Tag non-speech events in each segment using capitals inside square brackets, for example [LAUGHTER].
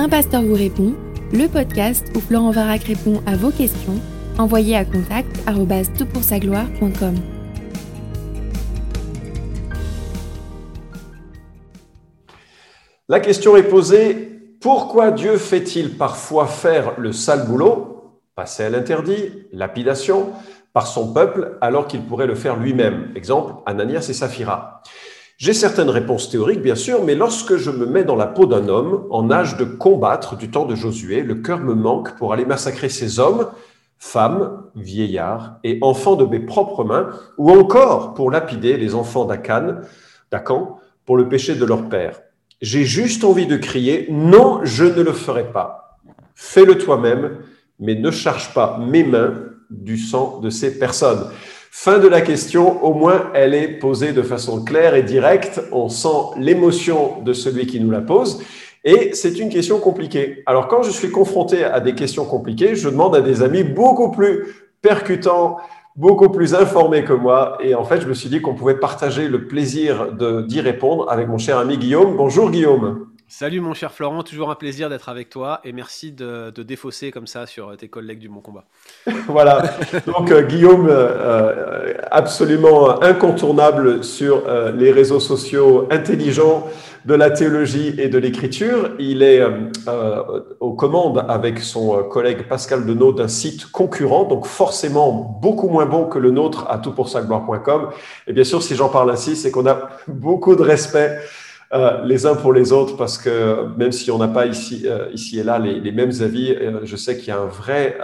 Un pasteur vous répond, le podcast où Florent Varac répond à vos questions, envoyez à contact gloire.com La question est posée, pourquoi Dieu fait-il parfois faire le sale boulot, passer à l'interdit, lapidation, par son peuple alors qu'il pourrait le faire lui-même? Exemple, Ananias et Saphira. J'ai certaines réponses théoriques, bien sûr, mais lorsque je me mets dans la peau d'un homme en âge de combattre du temps de Josué, le cœur me manque pour aller massacrer ces hommes, femmes, vieillards et enfants de mes propres mains, ou encore pour lapider les enfants d'Akan, d'Akan, pour le péché de leur père. J'ai juste envie de crier, non, je ne le ferai pas. Fais-le toi-même, mais ne charge pas mes mains du sang de ces personnes. Fin de la question, au moins elle est posée de façon claire et directe, on sent l'émotion de celui qui nous la pose, et c'est une question compliquée. Alors quand je suis confronté à des questions compliquées, je demande à des amis beaucoup plus percutants, beaucoup plus informés que moi, et en fait je me suis dit qu'on pouvait partager le plaisir d'y répondre avec mon cher ami Guillaume. Bonjour Guillaume. Salut mon cher Florent, toujours un plaisir d'être avec toi et merci de, défausser comme ça sur tes collègues du Bon Combat. [LAUGHS] voilà, donc euh, Guillaume, euh, absolument incontournable sur euh, les réseaux sociaux intelligents de la théologie et de l'écriture. Il est aux commandes avec son collègue Pascal Denot d'un site concurrent, donc forcément beaucoup moins bon que le nôtre à toutpoursagloire.com. Et bien sûr, si j'en parle ainsi, c'est qu'on a beaucoup de respect euh, les uns pour les autres, parce que même si on n'a pas ici, euh, ici et là les, mêmes avis, euh, je sais qu'il y a un vrai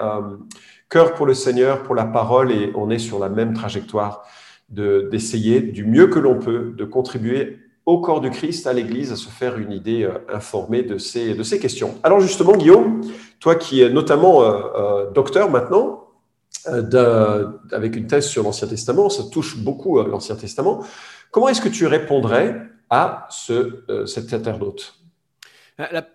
cœur pour le Seigneur, pour la parole, et on est sur la même trajectoire d'essayer du mieux que l'on peut de contribuer au corps du Christ, à l'Église, à se faire une idée informée de ces, de ces questions. Alors justement, Guillaume, toi qui es notamment docteur maintenant, avec une thèse sur l'Ancien Testament, ça touche beaucoup l'Ancien Testament, comment est-ce que tu répondrais euh, cet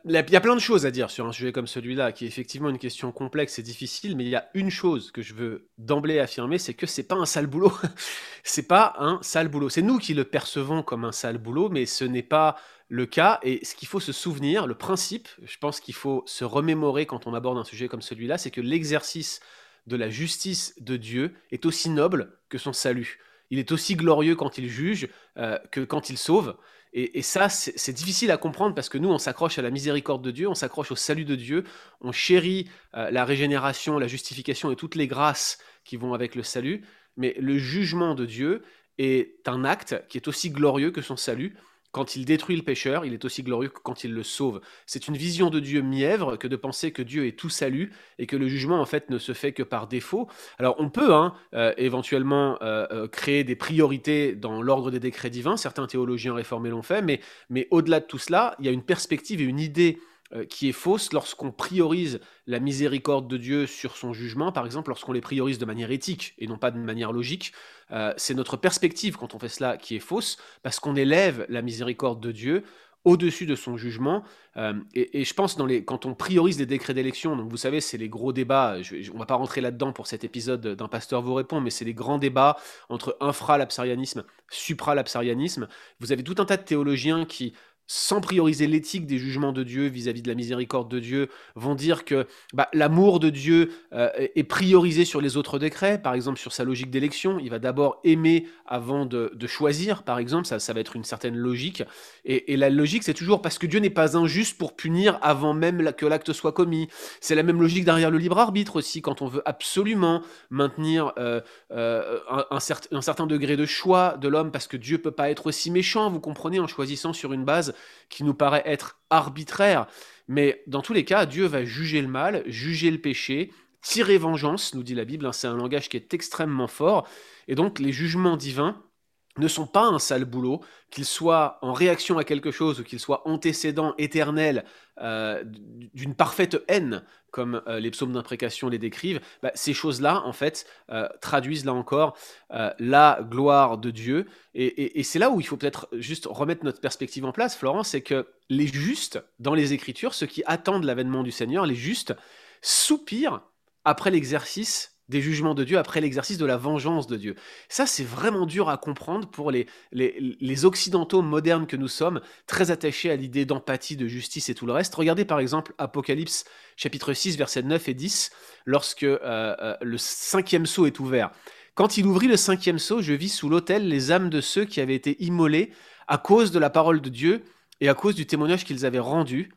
il y a plein de choses à dire sur un sujet comme celui-là, qui est effectivement une question complexe et difficile, mais il y a une chose que je veux d'emblée affirmer, c'est que c'est pas un sale boulot. [LAUGHS] c'est pas un sale boulot. C'est nous qui le percevons comme un sale boulot, mais ce n'est pas le cas. Et ce qu'il faut se souvenir, le principe, je pense qu'il faut se remémorer quand on aborde un sujet comme celui-là, c'est que l'exercice de la justice de Dieu est aussi noble que son salut il est aussi glorieux quand il juge euh, que quand il sauve. Et, ça, c'est difficile à comprendre parce que nous, on s'accroche à la miséricorde de Dieu, on s'accroche au salut de Dieu, on chérit euh, la régénération, la justification et toutes les grâces qui vont avec le salut. Mais le jugement de Dieu est un acte qui est aussi glorieux que son salut. Quand il détruit le pécheur, il est aussi glorieux que quand il le sauve. C'est une vision de Dieu mièvre que de penser que Dieu est tout salut et que le jugement en fait ne se fait que par défaut. Alors on peut hein, euh, éventuellement euh, euh, créer des priorités dans l'ordre des décrets divins, certains théologiens réformés l'ont fait, mais, mais au-delà de tout cela, il y a une perspective et une idée qui est fausse lorsqu'on priorise la miséricorde de Dieu sur son jugement, par exemple lorsqu'on les priorise de manière éthique et non pas de manière logique. Euh, c'est notre perspective quand on fait cela qui est fausse, parce qu'on élève la miséricorde de Dieu au-dessus de son jugement. Euh, et, je pense dans les, quand on priorise les décrets d'élection, donc vous savez, c'est les gros débats, on ne va pas rentrer là-dedans pour cet épisode d'un pasteur vous répond, mais c'est les grands débats entre infra-lapsarianisme, supra-lapsarianisme. Vous avez tout un tas de théologiens qui sans prioriser l'éthique des jugements de Dieu vis-à-vis de la miséricorde de Dieu, vont dire que bah, l'amour de Dieu euh, est priorisé sur les autres décrets, par exemple sur sa logique d'élection. Il va d'abord aimer avant de, choisir, par exemple, ça, va être une certaine logique. Et, la logique, c'est toujours parce que Dieu n'est pas injuste pour punir avant même que l'acte soit commis. C'est la même logique derrière le libre arbitre aussi, quand on veut absolument maintenir euh, euh, un, un, certain degré de choix de l'homme, parce que Dieu peut pas être aussi méchant, vous comprenez, en choisissant sur une base qui nous paraît être arbitraire. Mais dans tous les cas, Dieu va juger le mal, juger le péché, tirer vengeance, nous dit la Bible. Hein, c'est un langage qui est extrêmement fort. Et donc les jugements divins ne sont pas un sale boulot, qu'ils soient en réaction à quelque chose ou qu'ils soient antécédents éternels euh, d'une parfaite haine, comme euh, les psaumes d'imprécation les décrivent, bah, ces choses-là, en fait, euh, traduisent là encore la gloire de Dieu. Et, et c'est là où il faut peut-être juste remettre notre perspective en place, Florence, c'est que les justes, dans les Écritures, ceux qui attendent l'avènement du Seigneur, les justes, soupirent après l'exercice des jugements de Dieu après l'exercice de la vengeance de Dieu. Ça, c'est vraiment dur à comprendre pour les, les, occidentaux modernes que nous sommes, très attachés à l'idée d'empathie, de justice et tout le reste. Regardez par exemple Apocalypse chapitre 6, versets 9 et 10, lorsque euh, euh, le cinquième sceau est ouvert. Quand il ouvrit le cinquième sceau, je vis sous l'autel les âmes de ceux qui avaient été immolés à cause de la parole de Dieu et à cause du témoignage qu'ils avaient rendu.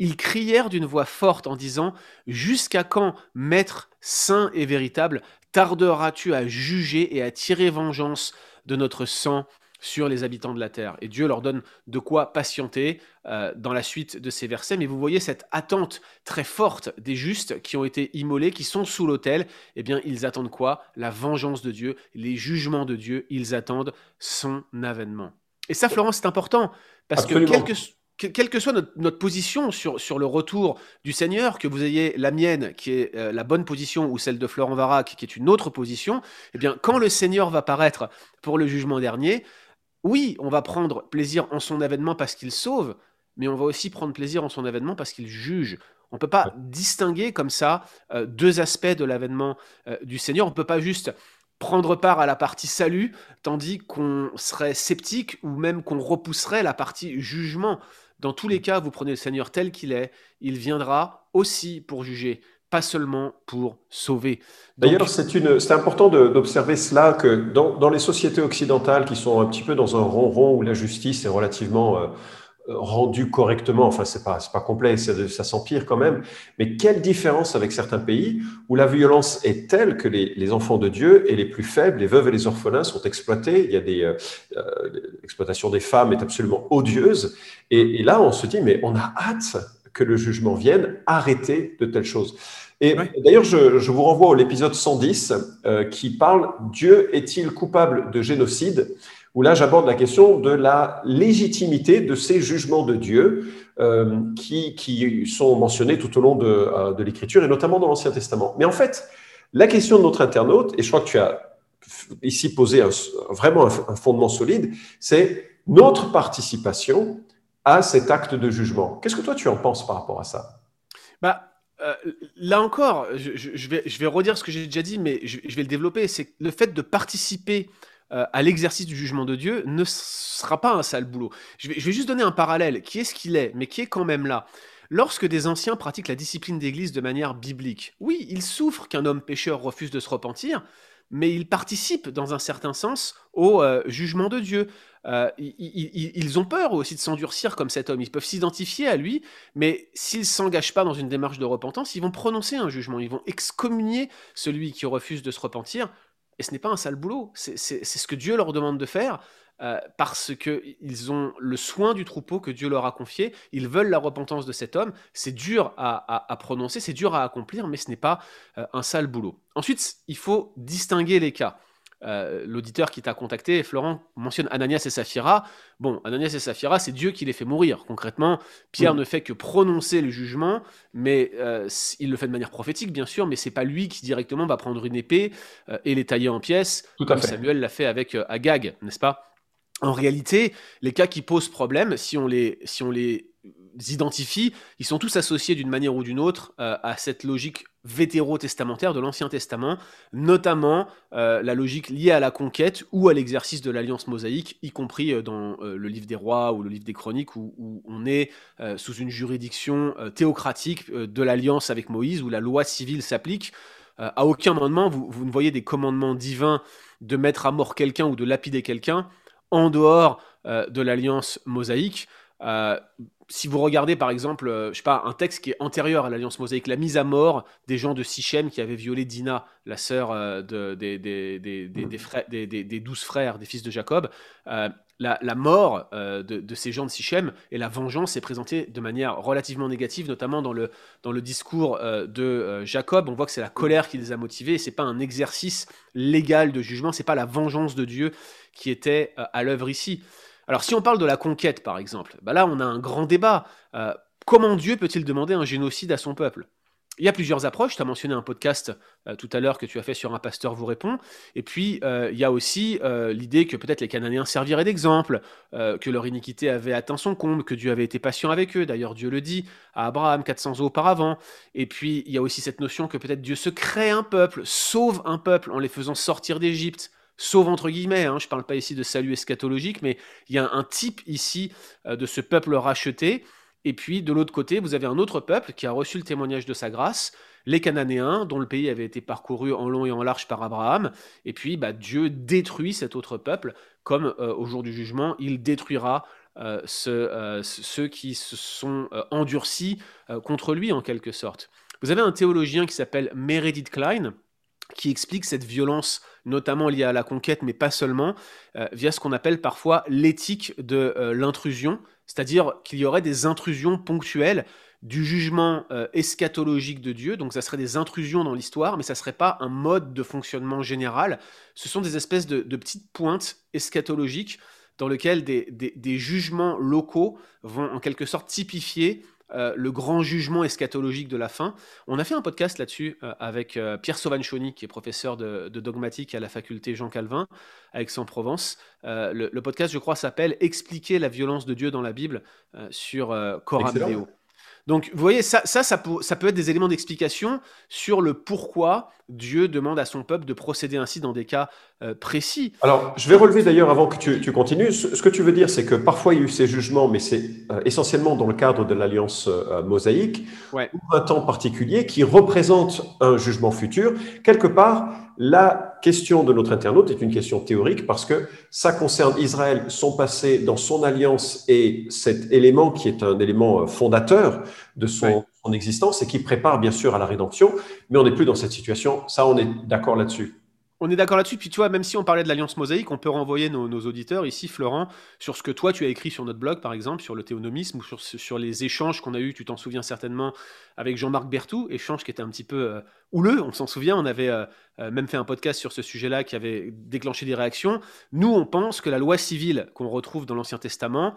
Ils crièrent d'une voix forte en disant Jusqu'à quand, Maître saint et véritable, tarderas-tu à juger et à tirer vengeance de notre sang sur les habitants de la terre? Et Dieu leur donne de quoi patienter euh, dans la suite de ces versets. Mais vous voyez cette attente très forte des justes qui ont été immolés, qui sont sous l'autel. Eh bien, ils attendent quoi? La vengeance de Dieu, les jugements de Dieu. Ils attendent son avènement. Et ça, Florence, c'est important parce que quelque quelle que soit notre, position sur, le retour du Seigneur, que vous ayez la mienne, qui est euh, la bonne position, ou celle de Florent Varac, qui est une autre position, eh quand le Seigneur va paraître pour le jugement dernier, oui, on va prendre plaisir en son avènement parce qu'il sauve, mais on va aussi prendre plaisir en son avènement parce qu'il juge. On ne peut pas distinguer comme ça euh, deux aspects de l'avènement euh, du Seigneur. On ne peut pas juste prendre part à la partie salut, tandis qu'on serait sceptique ou même qu'on repousserait la partie jugement. Dans tous les cas, vous prenez le Seigneur tel qu'il est, il viendra aussi pour juger, pas seulement pour sauver. D'ailleurs, c'est important d'observer cela, que dans, les sociétés occidentales qui sont un petit peu dans un ronron où la justice est relativement... Euh, rendu correctement. Enfin, c'est pas, pas complet, ça, ça s'empire quand même. Mais quelle différence avec certains pays où la violence est telle que les, enfants de Dieu et les plus faibles, les veuves et les orphelins sont exploités? Il y a des euh, euh, l'exploitation des femmes est absolument odieuse. Et, là, on se dit, mais on a hâte que le jugement vienne arrêter de telles choses. Et d'ailleurs, je, je, vous renvoie à l'épisode 110 euh, qui parle Dieu est-il coupable de génocide? Où là j'aborde la question de la légitimité de ces jugements de Dieu euh, qui, qui, sont mentionnés tout au long de, euh, de l'Écriture et notamment dans l'Ancien Testament. Mais en fait, la question de notre internaute, et je crois que tu as ici posé vraiment un, fondement solide, c'est notre participation à cet acte de jugement. Qu'est-ce que toi tu en penses par rapport à ça? Bah, euh, là encore, je, vais, je vais redire ce que j'ai déjà dit, mais je vais le développer. C'est le fait de participer euh, à l'exercice du jugement de Dieu ne sera pas un sale boulot. Je vais, juste donner un parallèle. Qui est ce qu'il est, mais qui est quand même là? Lorsque des anciens pratiquent la discipline d'Église de manière biblique, oui, ils souffrent qu'un homme pécheur refuse de se repentir, mais ils participent dans un certain sens au euh, jugement de Dieu. Euh, ils, ont peur aussi de s'endurcir comme cet homme. Ils peuvent s'identifier à lui, mais s'ils ne s'engagent pas dans une démarche de repentance, ils vont prononcer un jugement. Ils vont excommunier celui qui refuse de se repentir et ce n'est pas un sale boulot, c'est ce que Dieu leur demande de faire. Euh, parce qu'ils ont le soin du troupeau que Dieu leur a confié, ils veulent la repentance de cet homme, c'est dur à, prononcer, c'est dur à accomplir, mais ce n'est pas euh, un sale boulot. Ensuite, il faut distinguer les cas. Euh, l'auditeur qui t'a contacté, Florent, mentionne Ananias et Saphira. Bon, Ananias et Saphira, c'est Dieu qui les fait mourir. Concrètement, Pierre ne fait que prononcer le jugement, mais euh, il le fait de manière prophétique, bien sûr, mais c'est pas lui qui directement va prendre une épée euh, et les tailler en pièces, comme Samuel l'a fait avec Agag, n'est-ce pas? En réalité, les cas qui posent problème, si on les, si on les identifie, ils sont tous associés d'une manière ou d'une autre à cette logique vétérotestamentaire de l'Ancien Testament, notamment euh, la logique liée à la conquête ou à l'exercice de l'alliance mosaïque, y compris euh, dans euh, le livre des rois ou le livre des chroniques, où, on est sous une juridiction théocratique de l'alliance avec Moïse, où la loi civile s'applique. à aucun moment, vous, ne voyez des commandements divins de mettre à mort quelqu'un ou de lapider quelqu'un en dehors de l'alliance mosaïque si vous regardez par exemple, euh, je sais pas, un texte qui est antérieur à l'Alliance mosaïque, la mise à mort des gens de Sichem qui avaient violé Dina, la sœur euh, de, des, douze frères, des fils de Jacob, euh, la, mort de, ces gens de Sichem et la vengeance est présentée de manière relativement négative, notamment dans le, dans le discours de Jacob. On voit que c'est la colère qui les a motivés, c'est pas un exercice légal de jugement, c'est pas la vengeance de Dieu qui était à l'œuvre ici. Alors si on parle de la conquête, par exemple, bah là on a un grand débat. Euh, comment Dieu peut-il demander un génocide à son peuple? Il y a plusieurs approches. Tu as mentionné un podcast euh, tout à l'heure que tu as fait sur Un pasteur vous répond. Et puis, euh, il y a aussi l'idée que peut-être les Cananéens serviraient d'exemple, que leur iniquité avait atteint son comble, que Dieu avait été patient avec eux. D'ailleurs, Dieu le dit à Abraham 400 ans auparavant. Et puis, il y a aussi cette notion que peut-être Dieu se crée un peuple, sauve un peuple en les faisant sortir d'Égypte. Sauve entre guillemets, hein. je ne parle pas ici de salut eschatologique, mais il y a un type ici de ce peuple racheté et puis de l'autre côté, vous avez un autre peuple qui a reçu le témoignage de sa grâce, les Cananéens, dont le pays avait été parcouru en long et en large par Abraham. Et puis bah, Dieu détruit cet autre peuple, comme euh, au jour du jugement, il détruira euh, euh, ceux qui se sont endurcis contre lui en quelque sorte. Vous avez un théologien qui s'appelle Meredith Klein, qui explique cette violence, notamment liée à la conquête, mais pas seulement, via ce qu'on appelle parfois l'éthique de l'intrusion, c'est-à-dire qu'il y aurait des intrusions ponctuelles du jugement euh, eschatologique de Dieu, donc ça serait des intrusions dans l'histoire, mais ça ne serait pas un mode de fonctionnement général. Ce sont des espèces de, petites pointes eschatologiques dans lesquelles des, jugements locaux vont en quelque sorte typifier euh, le grand jugement eschatologique de la fin. On a fait un podcast là-dessus euh, avec euh, Pierre Sauvanchoni, qui est professeur de, dogmatique à la faculté Jean Calvin, à Aix-en-Provence. Le, podcast, je crois, s'appelle Expliquer la violence de Dieu dans la Bible sur Coram Deo. Donc, vous voyez, ça, ça, ça, peut, être des éléments d'explication sur le pourquoi Dieu demande à son peuple de procéder ainsi dans des cas euh, précis. Alors, je vais relever d'ailleurs, avant que tu, continues, ce, que tu veux dire, c'est que parfois il y a eu ces jugements, mais c'est euh, essentiellement dans le cadre de l'alliance euh, mosaïque, ou un temps particulier qui représente un jugement futur. Quelque part, la question de notre internaute est une question théorique parce que ça concerne Israël, son passé dans son alliance et cet élément qui est un élément fondateur de son, son existence et qui prépare bien sûr à la rédemption, mais on n'est plus dans cette situation. Ça, on est d'accord là-dessus. On est d'accord là-dessus. Puis tu vois, même si on parlait de l'Alliance mosaïque, on peut renvoyer nos, auditeurs ici, Florent, sur ce que toi tu as écrit sur notre blog, par exemple, sur le théonomisme ou sur, les échanges qu'on a eus, tu t'en souviens certainement, avec Jean-Marc Bertou, échange qui était un petit peu euh, houleux, on s'en souvient, on avait euh, euh, même fait un podcast sur ce sujet-là qui avait déclenché des réactions. Nous, on pense que la loi civile qu'on retrouve dans l'Ancien Testament,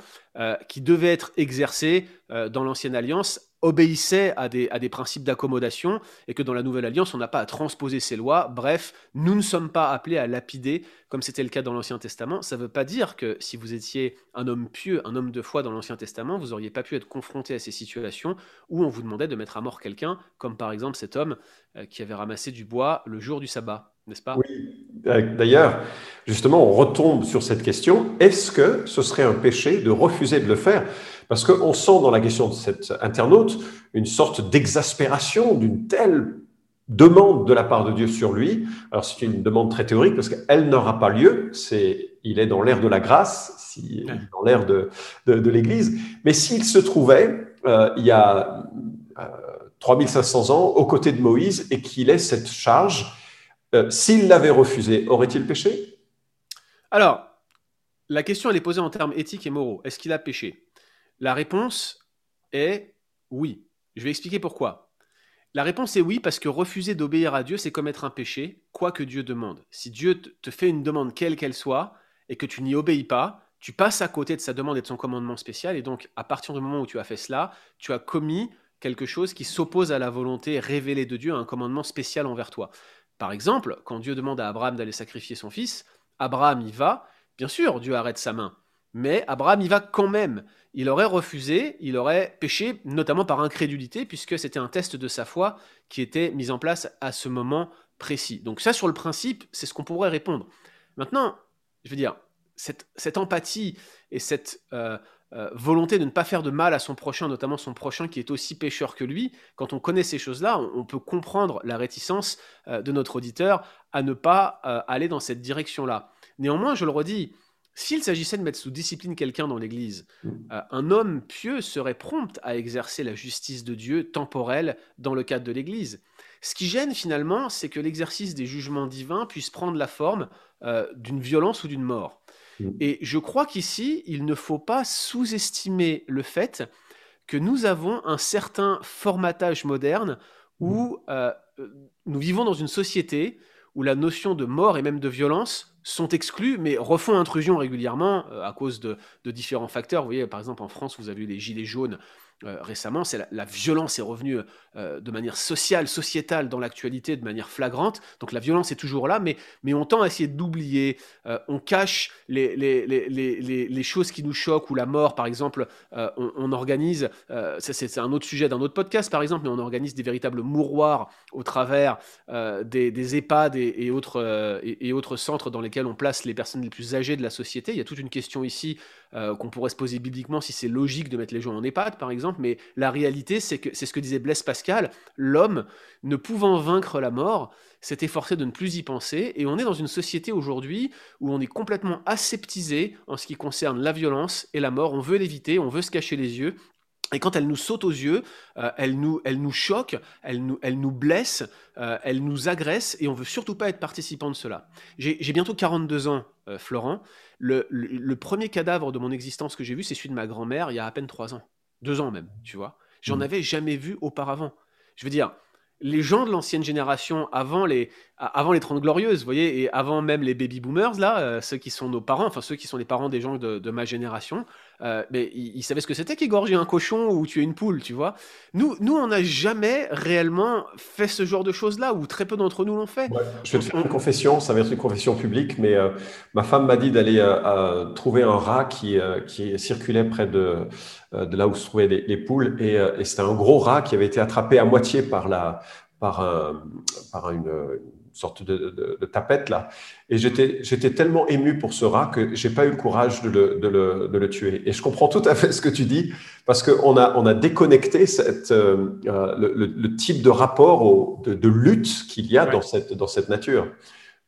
qui devait être exercée dans l'Ancienne Alliance, obéissait à des, à des principes d'accommodation et que dans la Nouvelle Alliance, on n'a pas à transposer ces lois. Bref, nous ne sommes pas appelés à lapider comme c'était le cas dans l'Ancien Testament. Ça ne veut pas dire que si vous étiez un homme pieux, un homme de foi dans l'Ancien Testament, vous n'auriez pas pu être confronté à ces situations où on vous demandait de mettre à mort quelqu'un, comme par exemple cet homme euh, qui avait ramassé du bois le jour du sabbat, n'est-ce pas? Oui, d'ailleurs, justement, on retombe sur cette question. Est-ce que ce serait un péché de refuser de le faire? Parce qu'on sent dans la question de cet internaute une sorte d'exaspération d'une telle demande de la part de Dieu sur lui. Alors c'est une demande très théorique parce qu'elle n'aura pas lieu. C'est, il est dans l'ère de la grâce, si, dans l'ère de, de, l'Église. Mais s'il se trouvait euh, il y a euh, 3500 ans aux côtés de Moïse et qu'il ait cette charge, euh, s'il l'avait refusé, aurait-il péché? Alors, la question elle est posée en termes éthiques et moraux. Est-ce qu'il a péché? La réponse est oui. Je vais expliquer pourquoi. La réponse est oui parce que refuser d'obéir à Dieu, c'est commettre un péché, quoi que Dieu demande. Si Dieu te fait une demande quelle qu'elle soit et que tu n'y obéis pas, tu passes à côté de sa demande et de son commandement spécial, et donc à partir du moment où tu as fait cela, tu as commis quelque chose qui s'oppose à la volonté révélée de Dieu, à un commandement spécial envers toi. Par exemple, quand Dieu demande à Abraham d'aller sacrifier son fils, Abraham y va, bien sûr, Dieu arrête sa main, mais Abraham y va quand même. Il aurait refusé, il aurait péché, notamment par incrédulité, puisque c'était un test de sa foi qui était mis en place à ce moment précis. Donc ça, sur le principe, c'est ce qu'on pourrait répondre. Maintenant, je veux dire, cette, empathie et cette euh, euh, volonté de ne pas faire de mal à son prochain, notamment son prochain qui est aussi pécheur que lui, quand on connaît ces choses-là, on, peut comprendre la réticence euh, de notre auditeur à ne pas aller dans cette direction-là. Néanmoins, je le redis, s'il s'agissait de mettre sous discipline quelqu'un dans l'Église, mm. euh, un homme pieux serait prompt à exercer la justice de Dieu temporelle dans le cadre de l'Église. Ce qui gêne finalement, c'est que l'exercice des jugements divins puisse prendre la forme euh, d'une violence ou d'une mort. Mm. Et je crois qu'ici, il ne faut pas sous-estimer le fait que nous avons un certain formatage moderne où mm. euh, nous vivons dans une société où la notion de mort et même de violence sont exclus, mais refont intrusion régulièrement à cause de, de, différents facteurs. Vous voyez, par exemple, en France, vous avez eu les gilets jaunes euh, récemment, c'est la, violence est revenue euh, de manière sociale, sociétale dans l'actualité de manière flagrante. Donc la violence est toujours là, mais, mais on tend à essayer d'oublier. Euh, on cache les, les, les, les, choses qui nous choquent ou la mort, par exemple. On, organise, c'est un autre sujet d'un autre podcast, par exemple, mais on organise des véritables mouroirs au travers des, EHPAD et, autres, et, autres centres dans lesquels on place les personnes les plus âgées de la société. Il y a toute une question ici qu'on pourrait se poser bibliquement si c'est logique de mettre les gens en EHPAD, par exemple mais la réalité, c'est que c'est ce que disait Blaise Pascal, l'homme, ne pouvant vaincre la mort, s'était forcé de ne plus y penser, et on est dans une société aujourd'hui où on est complètement aseptisé en ce qui concerne la violence et la mort, on veut l'éviter, on veut se cacher les yeux, et quand elle nous saute aux yeux, euh, elle, nous, elle nous choque, elle nous, elle nous blesse, euh, elle nous agresse, et on veut surtout pas être participant de cela. J'ai bientôt 42 ans, euh, Florent. Le, le, premier cadavre de mon existence que j'ai vu, c'est celui de ma grand-mère il y a à peine 3 ans deux ans même, tu vois. J'en mmh. avais jamais vu auparavant. Je veux dire, les gens de l'ancienne génération, avant les, avant les 30 glorieuses, vous voyez, et avant même les baby boomers, là, ceux qui sont nos parents, enfin ceux qui sont les parents des gens de, ma génération, euh, mais ils, savaient ce que c'était qu'égorger un cochon ou tuer une poule, tu vois. Nous, nous on n'a jamais réellement fait ce genre de choses-là, ou très peu d'entre nous l'ont fait. je vais te faire une confession, ça va être une confession publique, mais euh, ma femme m'a dit d'aller trouver un rat qui, qui circulait près de, de là où se trouvaient les, poules, et, et c'était un gros rat qui avait été attrapé à moitié par la par, par une, sorte de, tapette là. Et j'étais tellement ému pour ce rat que j'ai pas eu le courage de le, de, le, tuer. Et je comprends tout à fait ce que tu dis parce qu'on a, on a déconnecté cette, euh, euh, le, type de rapport de, lutte qu'il y a dans, cette, dans cette nature.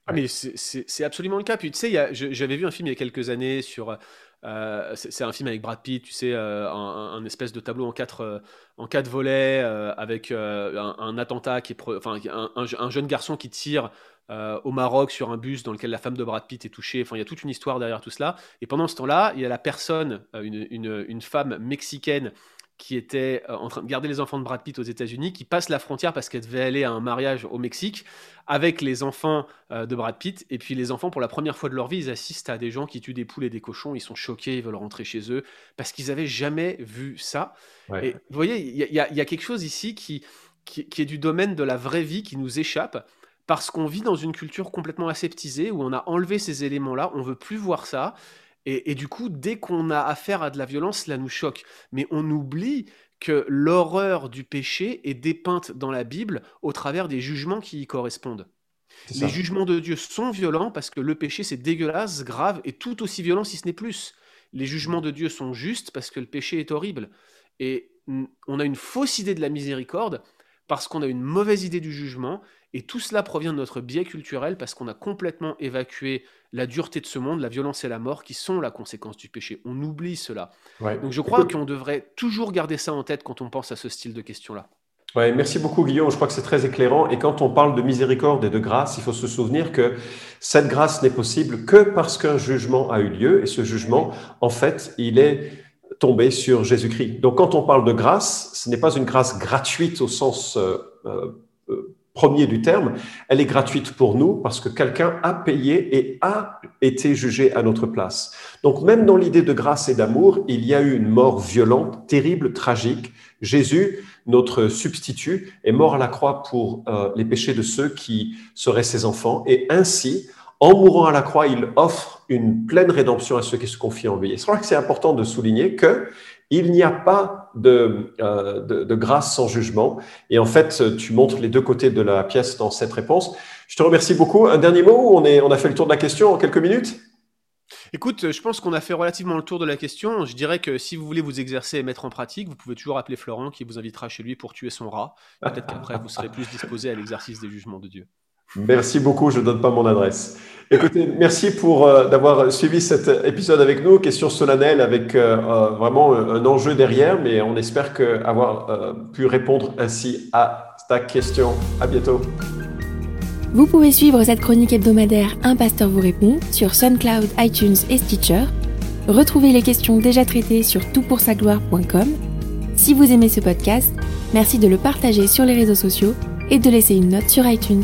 Ah, mais c'est absolument le cas. Puis tu sais, j'avais vu un film il y a quelques années sur euh, c'est un film avec Brad Pitt, tu sais, euh, un, espèce de tableau en quatre, euh, en quatre volets avec un, attentat qui est, enfin, un, jeune garçon qui tire au Maroc sur un bus dans lequel la femme de Brad Pitt est touchée. Enfin, il y a toute une histoire derrière tout cela. Et pendant ce temps-là, il y a la personne, une, une, une femme mexicaine qui était euh, en train de garder les enfants de Brad Pitt aux États-Unis, qui passe la frontière parce qu'elle devait aller à un mariage au Mexique avec les enfants euh, de Brad Pitt. Et puis les enfants, pour la première fois de leur vie, ils assistent à des gens qui tuent des poules et des cochons. Ils sont choqués, ils veulent rentrer chez eux parce qu'ils n'avaient jamais vu ça. Et vous voyez, il y, a quelque chose ici qui, qui, qui est du domaine de la vraie vie qui nous échappe parce qu'on vit dans une culture complètement aseptisée où on a enlevé ces éléments-là, on veut plus voir ça. Et, du coup, dès qu'on a affaire à de la violence, cela nous choque. Mais on oublie que l'horreur du péché est dépeinte dans la Bible au travers des jugements qui y correspondent. Les jugements de Dieu sont violents parce que le péché, c'est dégueulasse, grave et tout aussi violent si ce n'est plus. Les jugements de Dieu sont justes parce que le péché est horrible. Et on a une fausse idée de la miséricorde parce qu'on a une mauvaise idée du jugement et tout cela provient de notre biais culturel parce qu'on a complètement évacué la dureté de ce monde, la violence et la mort qui sont la conséquence du péché. On oublie cela. Donc je crois qu'on devrait toujours garder ça en tête quand on pense à ce style de questions-là. Ouais, merci beaucoup Guillaume, je crois que c'est très éclairant. Et quand on parle de miséricorde et de grâce, il faut se souvenir que cette grâce n'est possible que parce qu'un jugement a eu lieu. Et ce jugement, en fait, il est tombé sur Jésus-Christ. Donc quand on parle de grâce, ce n'est pas une grâce gratuite au sens euh, euh, premier du terme, elle est gratuite pour nous parce que quelqu'un a payé et a été jugé à notre place. Donc même dans l'idée de grâce et d'amour, il y a eu une mort violente, terrible, tragique. Jésus, notre substitut, est mort à la croix pour euh, les péchés de ceux qui seraient ses enfants et ainsi, en mourant à la croix, il offre une pleine rédemption à ceux qui se confient en lui. Et je crois que c'est important de souligner que il n'y a pas euh, de, grâce sans jugement. Et en fait, tu montres les deux côtés de la pièce dans cette réponse. Je te remercie beaucoup. Un dernier mot on, on a fait le tour de la question en quelques minutes? Écoute, je pense qu'on a fait relativement le tour de la question. Je dirais que si vous voulez vous exercer et mettre en pratique, vous pouvez toujours appeler Florent qui vous invitera chez lui pour tuer son rat. Peut-être qu'après, vous serez plus disposé à l'exercice des jugements de Dieu. Merci beaucoup, je ne donne pas mon adresse. Écoutez, merci pour euh, d'avoir suivi cet épisode avec nous, question solennelle avec euh, euh, vraiment un enjeu derrière, mais on espère que avoir pu répondre ainsi à ta question. À bientôt. Vous pouvez suivre cette chronique hebdomadaire Un pasteur vous répond sur SoundCloud, iTunes et Stitcher. Retrouvez les questions déjà traitées sur toutpoursagloire.com. Si vous aimez ce podcast, merci de le partager sur les réseaux sociaux et de laisser une note sur iTunes.